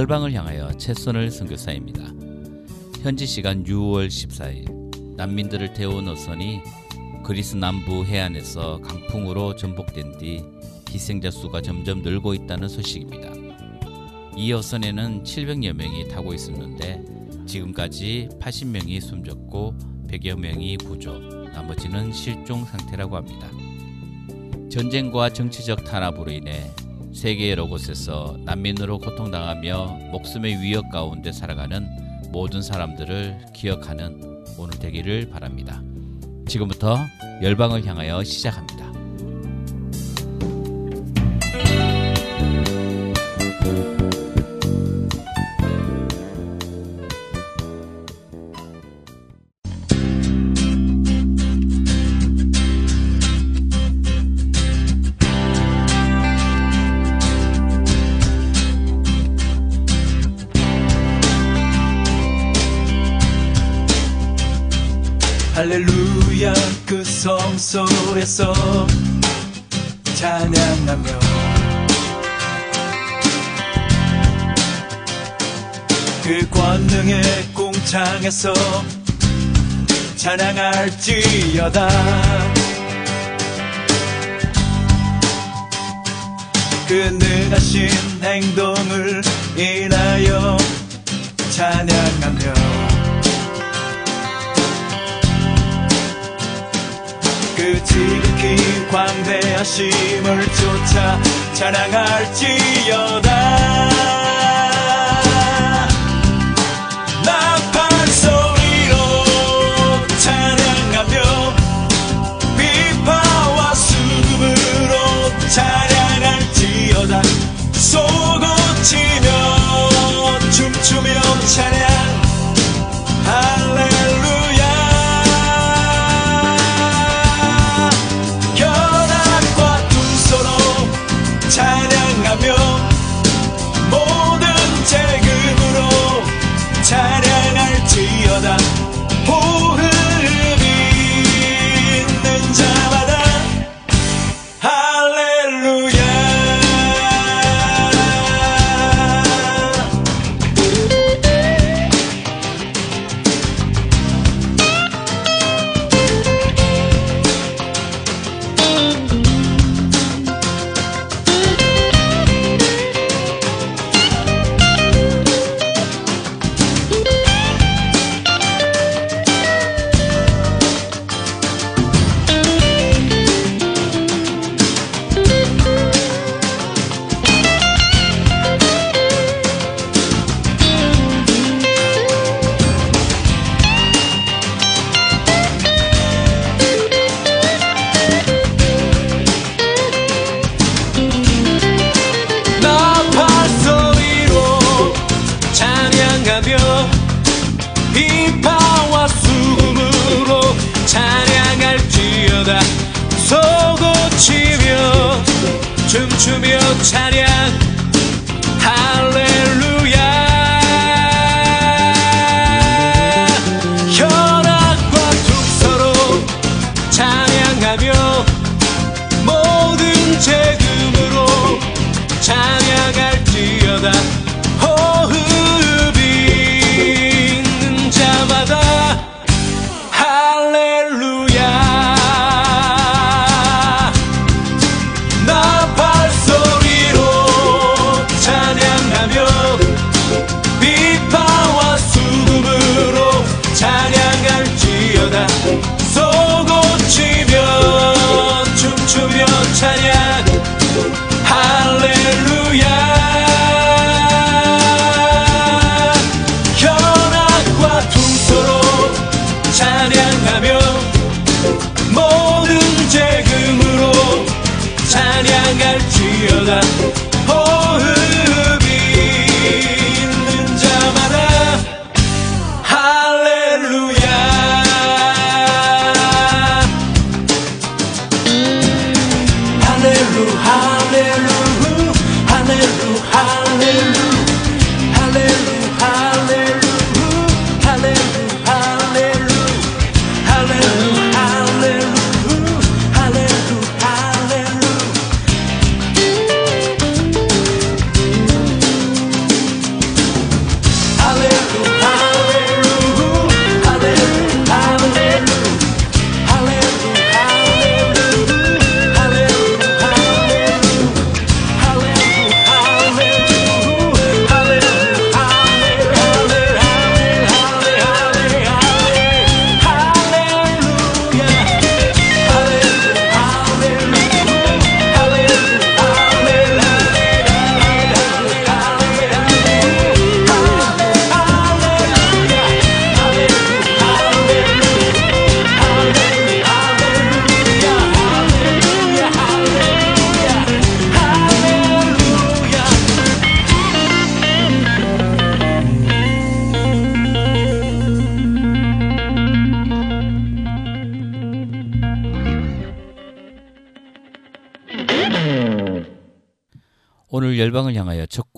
열방을 향하여 최선을 선교사입니다. 현지 시간 6월 14일 난민들을 태운 어선이 그리스 남부 해안에서 강풍으로 전복된 뒤 희생자 수가 점점 늘고 있다는 소식입니다. 이 어선에는 700여 명이 타고 있었는데 지금까지 80명이 숨졌고 100여 명이 구조, 나머지는 실종 상태라고 합니다. 전쟁과 정치적 탄압으로 인해 세계 여러 곳에서 난민으로 고통당하며 목숨의 위협 가운데 살아가는 모든 사람들을 기억하는 오늘 되기를 바랍니다. 지금부터 열방을 향하여 시작합니다. 할렐루야 그 성소에서 찬양하며. 그 권능의 공창에서 찬양할지어다. 그 능하신 행동을 인하여 찬양하며 그 지극히 광대하심을 쫓아 찬양할지어다. 나팔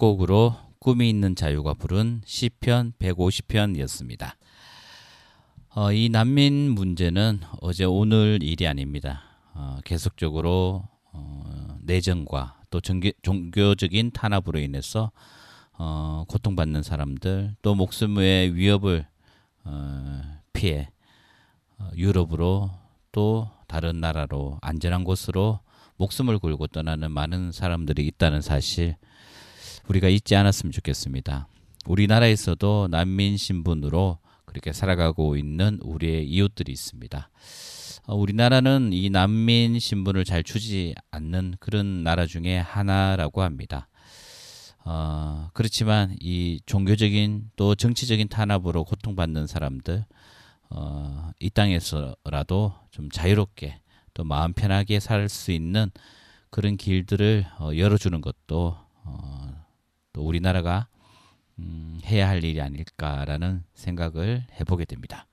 곡으로 꿈이 있는 자유가 부른 시편 150편이었습니다. 어, 이 난민 문제는 어제 오늘 일이 아닙니다. 어, 계속적으로 어, 내정과 또 정기, 종교적인 탄압으로 인해서 어, 고통받는 사람들 또 목숨의 위협을 어, 피해 어, 유럽으로 또 다른 나라로 안전한 곳으로 목숨을 걸고 떠나는 많은 사람들이 있다는 사실 우리가 잊지 않았으면 좋겠습니다. 우리나라에서도 난민 신분으로 그렇게 살아가고 있는 우리의 이웃들이 있습니다. 어, 우리나라는 이 난민 신분을 잘 주지 않는 그런 나라 중에 하나라고 합니다. 어, 그렇지만 이 종교적인 또 정치적인 탄압으로 고통받는 사람들 어, 이 땅에서라도 좀 자유롭게 또 마음 편하게 살 수 있는 그런 길들을 어, 열어주는 것도 어, 또 우리나라가 음, 해야 할 일이 아닐까라는 생각을 해보게 됩니다.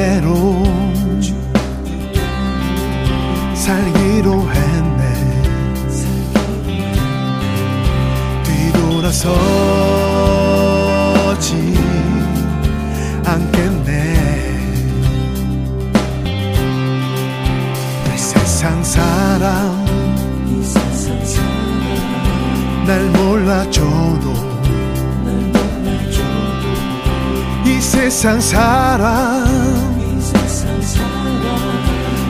뜻대로 살기로 했네. 뒤돌아서지 않겠네. 이 세상 사람 날 몰라줘도 이 세상 사람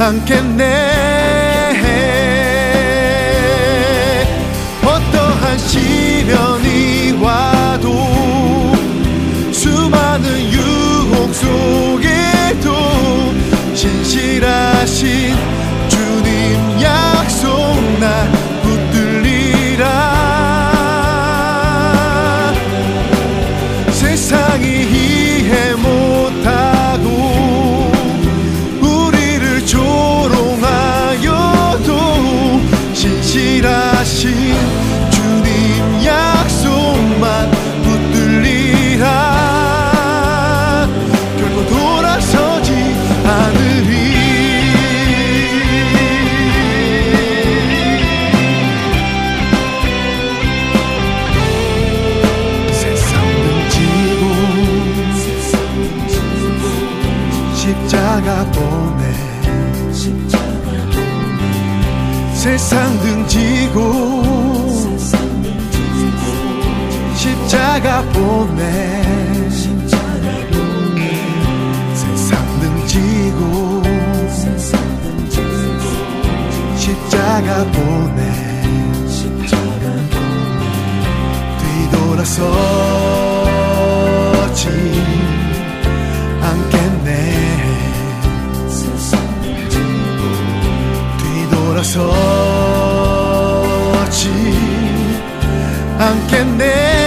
않겠네. 어떠한 시련이 와도 수많은 유혹 속에도 신실하신 세상 등지고 십자가 보내 세상 등지고 십자가 보내 뒤돌아서 않겠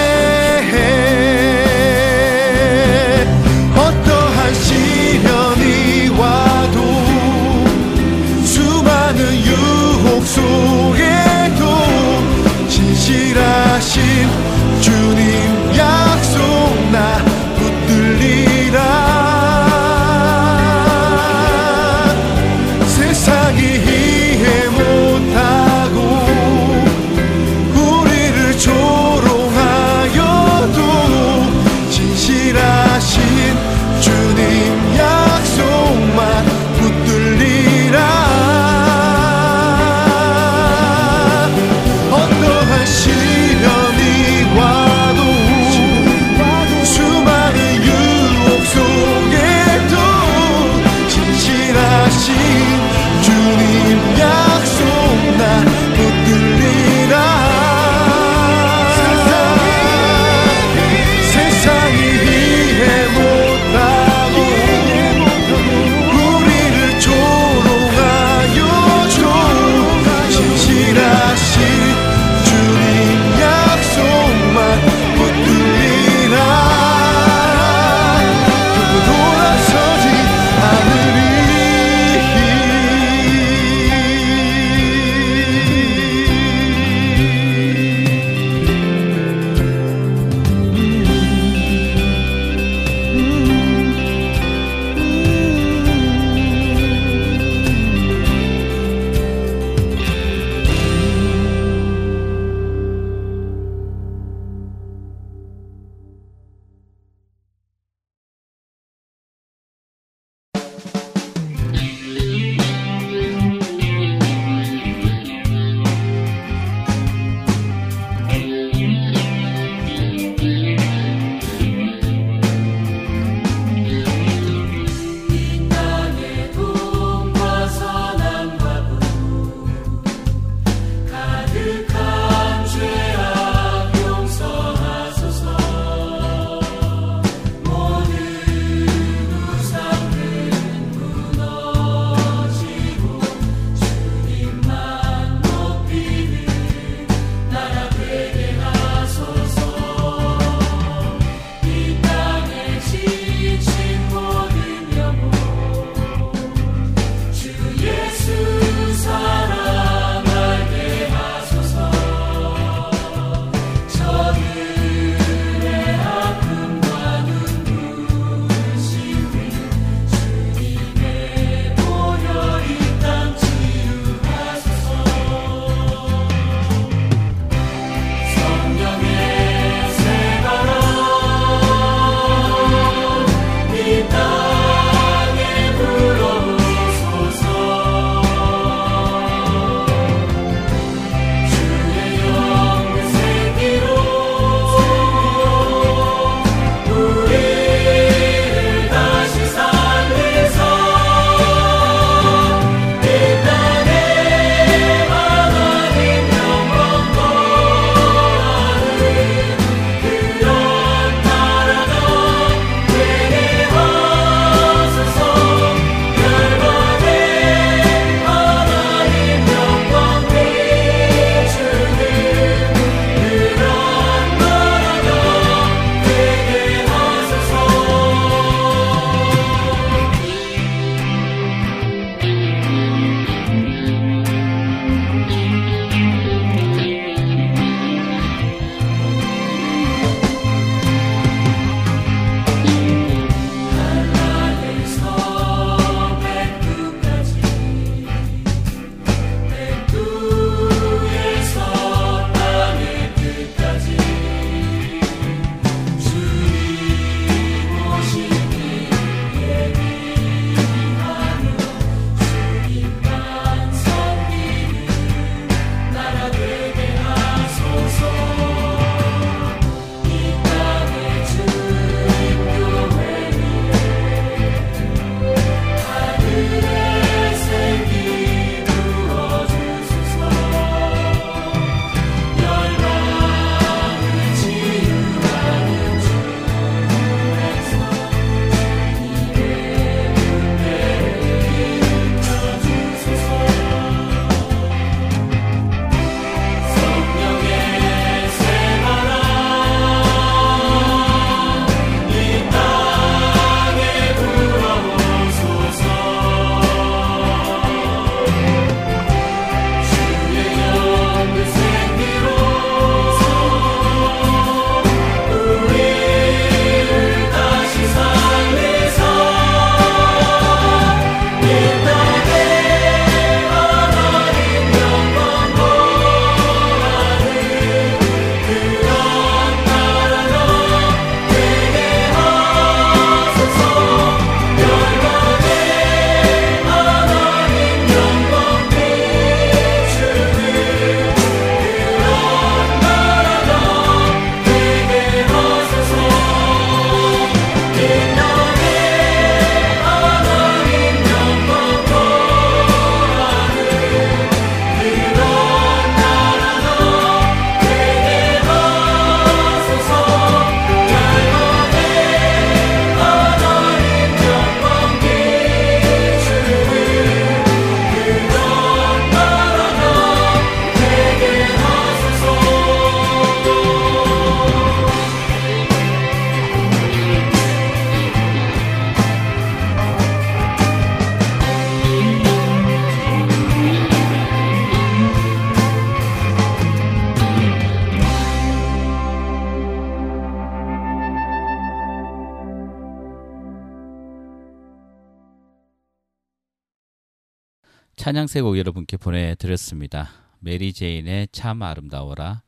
찬양 세 곡 여러분께 보내드렸습니다. 메리 제인의 참 아름다워라,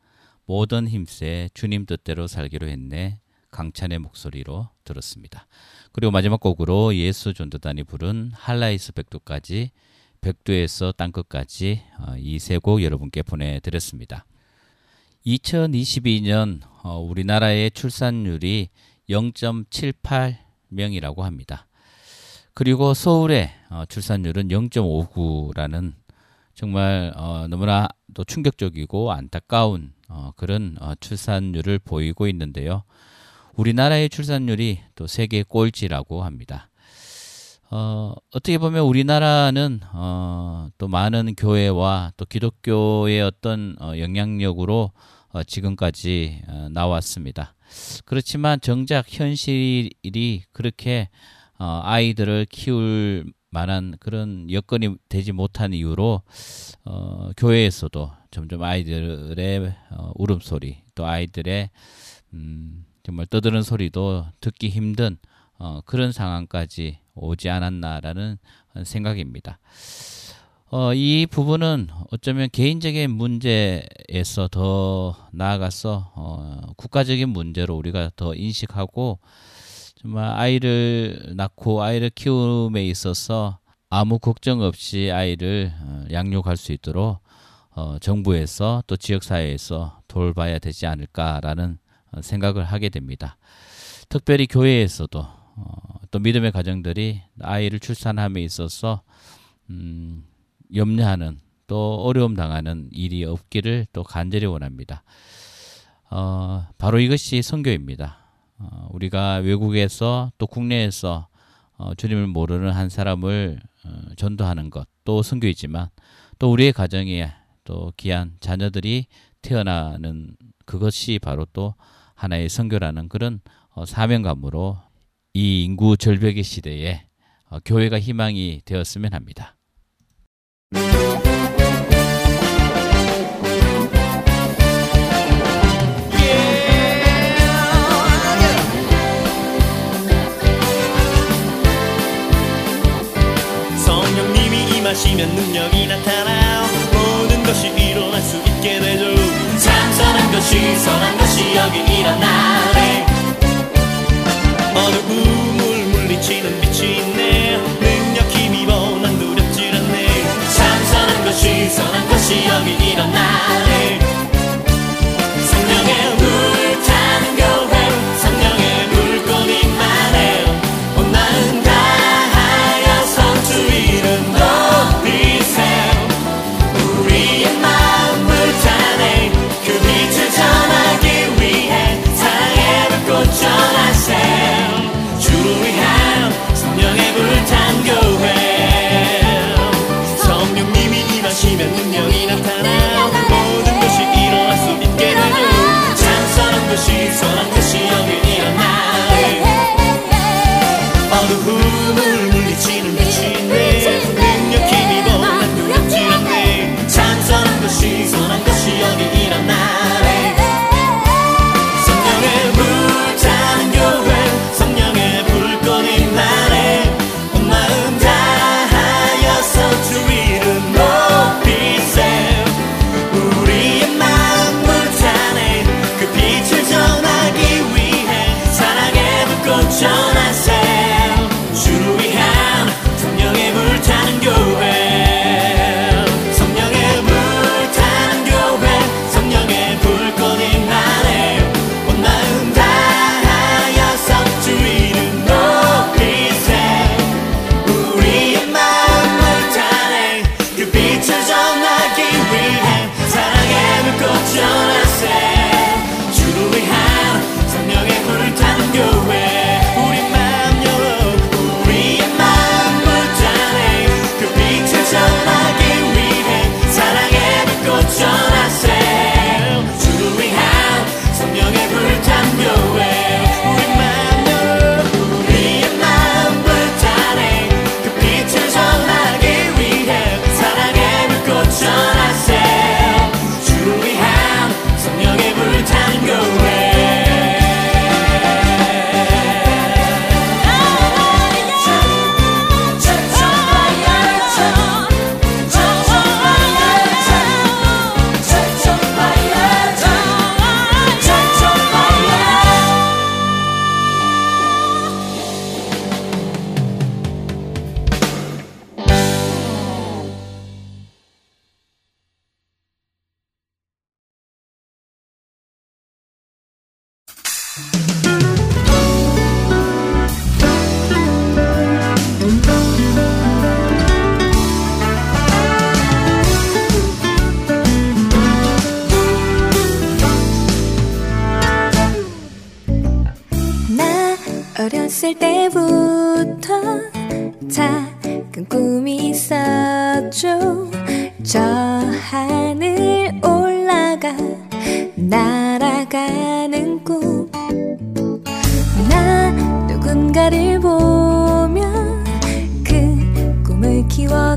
모든 힘세 주님 뜻대로 살기로 했네, 강찬의 목소리로 들었습니다. 그리고 마지막 곡으로 예수 전도단이 부른 한라에서 백두까지, 백두에서 땅끝까지 어, 이 세 곡 여러분께 보내드렸습니다. 2022년 어, 우리나라의 출산율이 0.78명이라고 합니다. 그리고 서울의 어, 출산율은 0.59라는 정말 어, 너무나 또 충격적이고 안타까운 어, 그런 어, 출산율을 보이고 있는데요. 우리나라의 출산율이 또 세계 꼴찌라고 합니다. 어, 어떻게 보면 우리나라는 어, 또 많은 교회와 또 기독교의 어떤 어, 영향력으로 어, 지금까지 어, 나왔습니다. 그렇지만 정작 현실이 그렇게 어, 아이들을 키울 만한 그런 여건이 되지 못한 이유로 어, 교회에서도 점점 아이들의 어, 울음소리 또 아이들의 음, 정말 떠드는 소리도 듣기 힘든 어, 그런 상황까지 오지 않았나라는 생각입니다. 어, 이 부분은 어쩌면 개인적인 문제에서 더 나아가서 어, 국가적인 문제로 우리가 더 인식하고 정말 아이를 낳고 아이를 키움에 있어서 아무 걱정 없이 아이를 어, 양육할 수 있도록 어, 정부에서 또 지역사회에서 돌봐야 되지 않을까라는 어, 생각을 하게 됩니다. 특별히 교회에서도 어, 또 믿음의 가정들이 아이를 출산함에 있어서 음, 염려하는 또 어려움 당하는 일이 없기를 또 간절히 원합니다. 어, 바로 이것이 선교입니다. 어, 우리가 외국에서 또 국내에서 어, 주님을 모르는 한 사람을 어, 전도하는 것 또 선교이지만 또 우리의 가정에 또 귀한 자녀들이 태어나는 그것이 바로 또 하나의 선교라는 그런 어, 사명감으로 이 인구 절벽의 시대에 어, 교회가 희망이 되었으면 합니다. 임하시면 능력이 나타나요. 모든 것이 일어날 수 있게 되죠 참 선한 것이 선한 것이 여기 일어나네 어두움을 물리치는 빛이 있네. 능력 힘이 보난 두렵질 않네. 참 선한 것이 선한 것이 여기 일어나네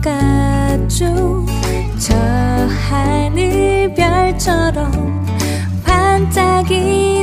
들어갔죠. 저 하늘별처럼 반짝이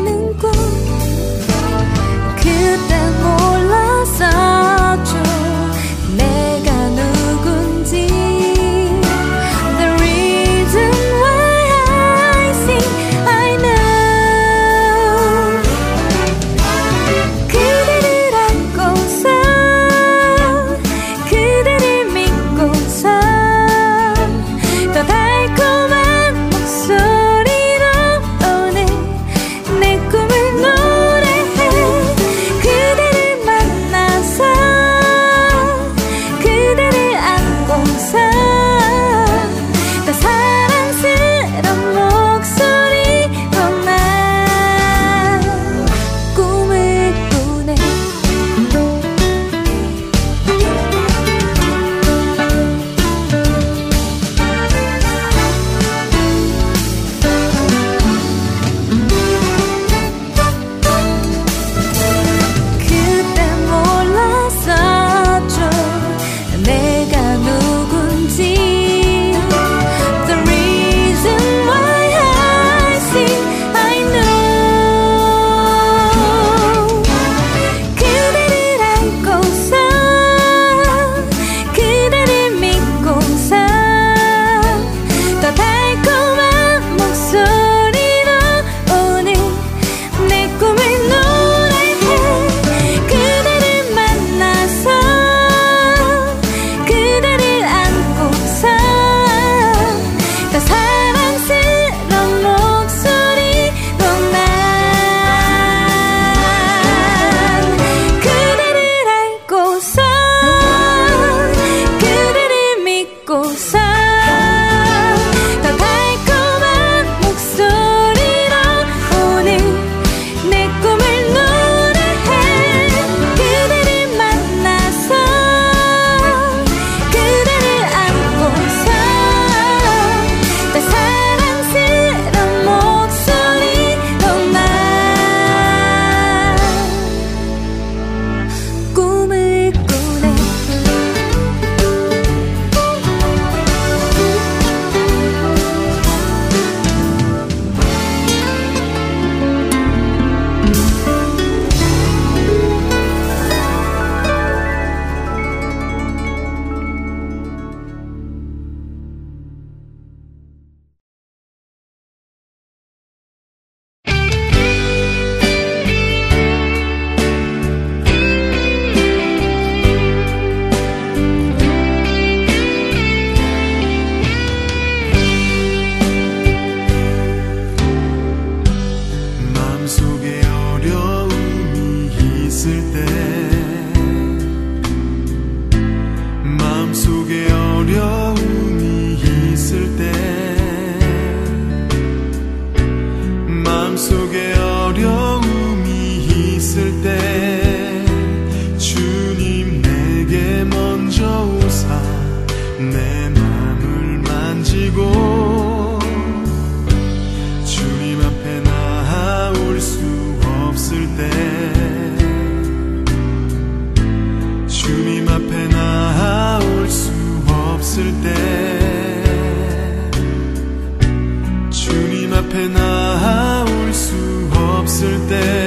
앞에 나올 수 없을 때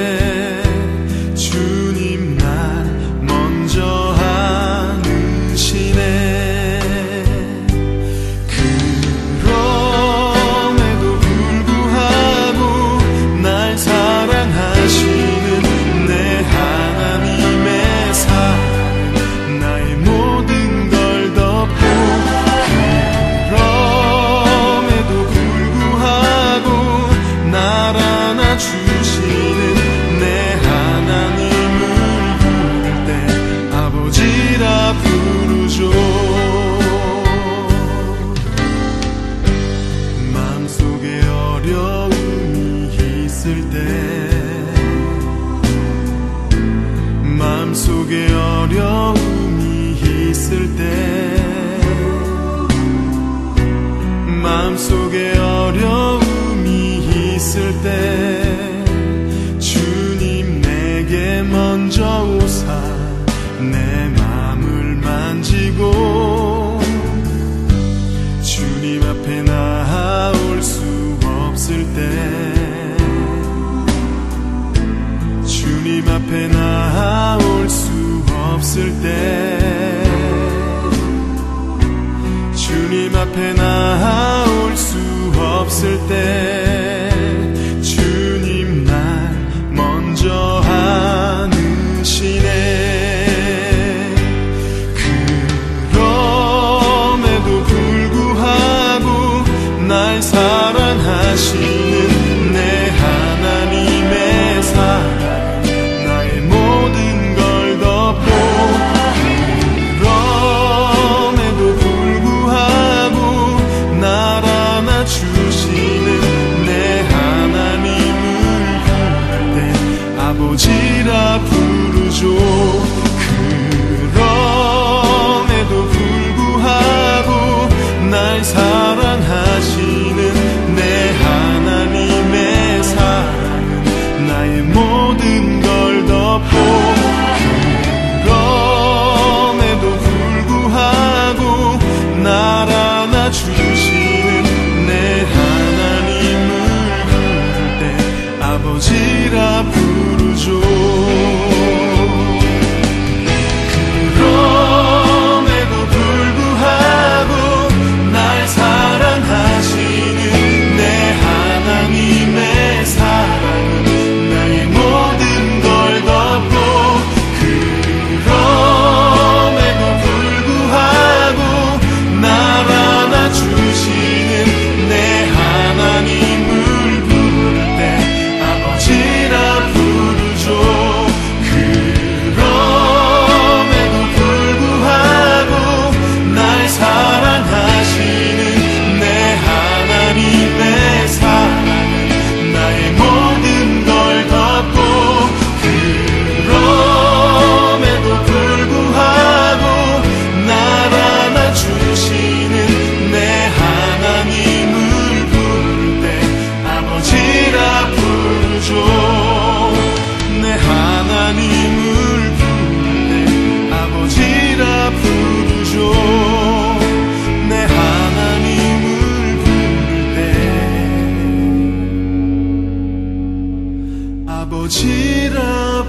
아버지라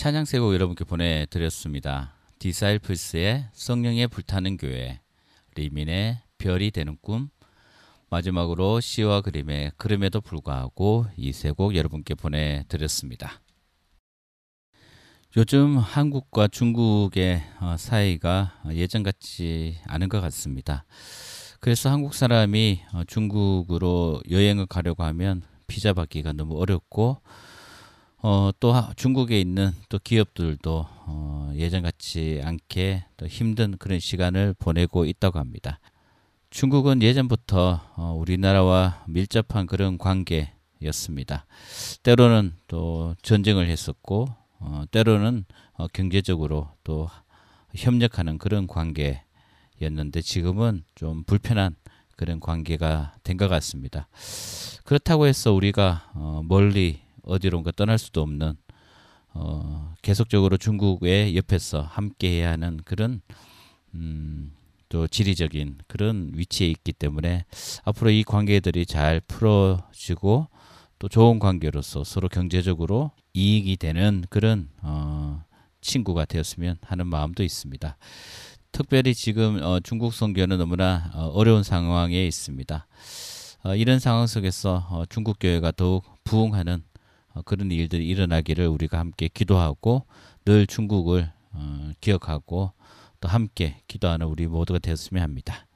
찬양세곡 여러분께 보내드렸습니다. 디사이플스의 성령에 불타는 교회, 리민의 별이 되는 꿈, 마지막으로 시와 그림의 그림에도 불구하고 이 세 곡 여러분께 보내드렸습니다. 요즘 한국과 중국의 어, 사이가 예전 같지 않은 것 같습니다. 그래서 한국 사람이 어, 중국으로 여행을 가려고 하면 비자 받기가 너무 어렵고 어, 또 하- 중국에 있는 또 기업들도 어, 예전 같지 않게 또 힘든 그런 시간을 보내고 있다고 합니다. 중국은 예전부터 어, 우리나라와 밀접한 그런 관계였습니다. 때로는 또 전쟁을 했었고, 어, 때로는 어, 경제적으로 또 협력하는 그런 관계였는데 지금은 좀 불편한 그런 관계가 된 것 같습니다. 그렇다고 해서 우리가 어, 멀리 어디론가 떠날 수도 없는 어, 계속적으로 중국의 옆에서 함께해야 하는 그런 음, 또 지리적인 그런 위치에 있기 때문에 앞으로 이 관계들이 잘 풀어지고 또 좋은 관계로서 서로 경제적으로 이익이 되는 그런 어, 친구가 되었으면 하는 마음도 있습니다. 특별히 지금 어, 중국 선교는 너무나 어, 어려운 상황에 있습니다. 어, 이런 상황 속에서 어, 중국 교회가 더욱 부흥하는 어, 그런 일들이 일어나기를 우리가 함께 기도하고 늘 중국을 어, 기억하고 또 함께 기도하는 우리 모두가 되었으면 합니다.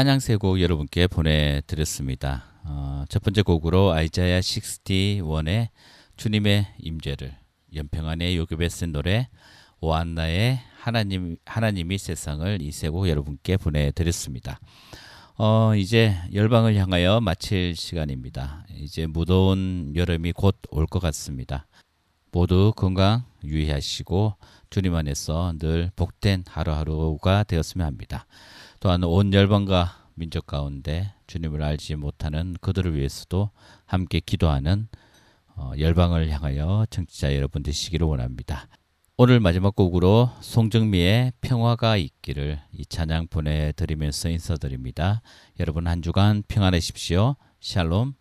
찬양 세 곡 여러분께 보내드렸습니다. 어, 첫 번째 곡으로 아이자야 61의 주님의 임재를 연평안의 요괴에 쓴 노래 오한나의 하나님 하나님이 세상을 이 세 곡 여러분께 보내드렸습니다. 어, 이제 열방을 향하여 마칠 시간입니다. 이제 무더운 여름이 곧 올 것 같습니다. 모두 건강 유의하시고 주님 안에서 늘 복된 하루하루가 되었으면 합니다. 또한 온 열방과 민족 가운데 주님을 알지 못하는 그들을 위해서도 함께 기도하는 어, 열방을 향하여 청취자 여러분 되시기를 원합니다. 오늘 마지막 곡으로 송정미의 평화가 있기를 이 찬양 보내드리면서 인사드립니다. 여러분 한 주간 평안하십시오. 샬롬.